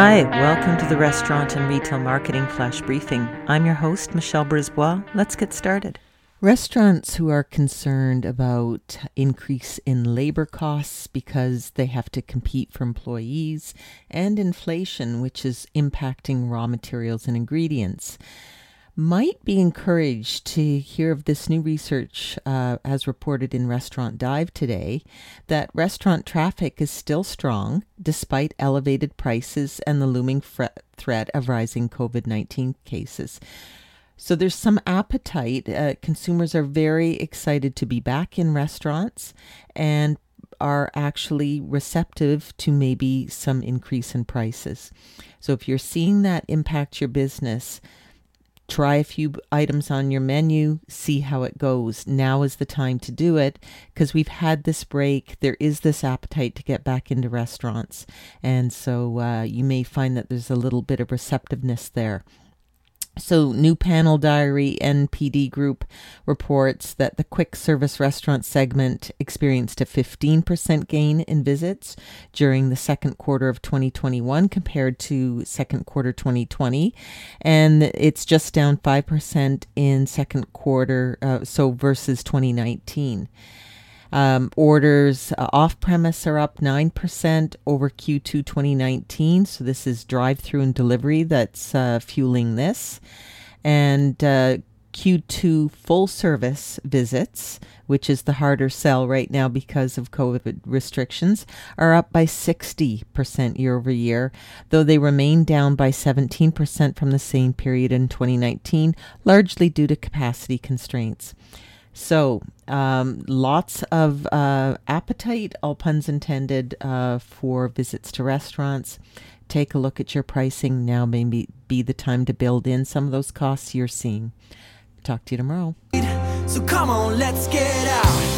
Hi, welcome to the Restaurant and Retail Marketing Flash Briefing. I'm your host, Michelle Brisbois. Let's get started. Restaurants who are concerned about increase in labor costs because they have to compete for employees and inflation, which is impacting raw materials and ingredients might be encouraged to hear of this new research, uh, as reported in Restaurant Dive today, that restaurant traffic is still strong despite elevated prices and the looming threat of rising COVID 19 cases. So there's some appetite. Uh, consumers are very excited to be back in restaurants and are actually receptive to maybe some increase in prices. So if you're seeing that impact your business, try a few items on your menu, see how it goes. Now is the time to do it because we've had this break. There is this appetite to get back into restaurants. And so uh, you may find that there's a little bit of receptiveness there. So, New Panel Diary NPD Group reports that the quick service restaurant segment experienced a 15% gain in visits during the second quarter of 2021 compared to second quarter 2020. And it's just down 5% in second quarter, uh, so versus 2019. Um, orders uh, off premise are up 9% over Q2 2019. So this is drive through and delivery that's uh, fueling this. And uh, Q2 full service visits, which is the harder sell right now because of COVID restrictions, are up by 60% year over year, though they remain down by 17% from the same period in 2019, largely due to capacity constraints. So, um, lots of uh, appetite, all puns intended, uh, for visits to restaurants. Take a look at your pricing now. Maybe be the time to build in some of those costs you're seeing. Talk to you tomorrow. So come on, let's get out.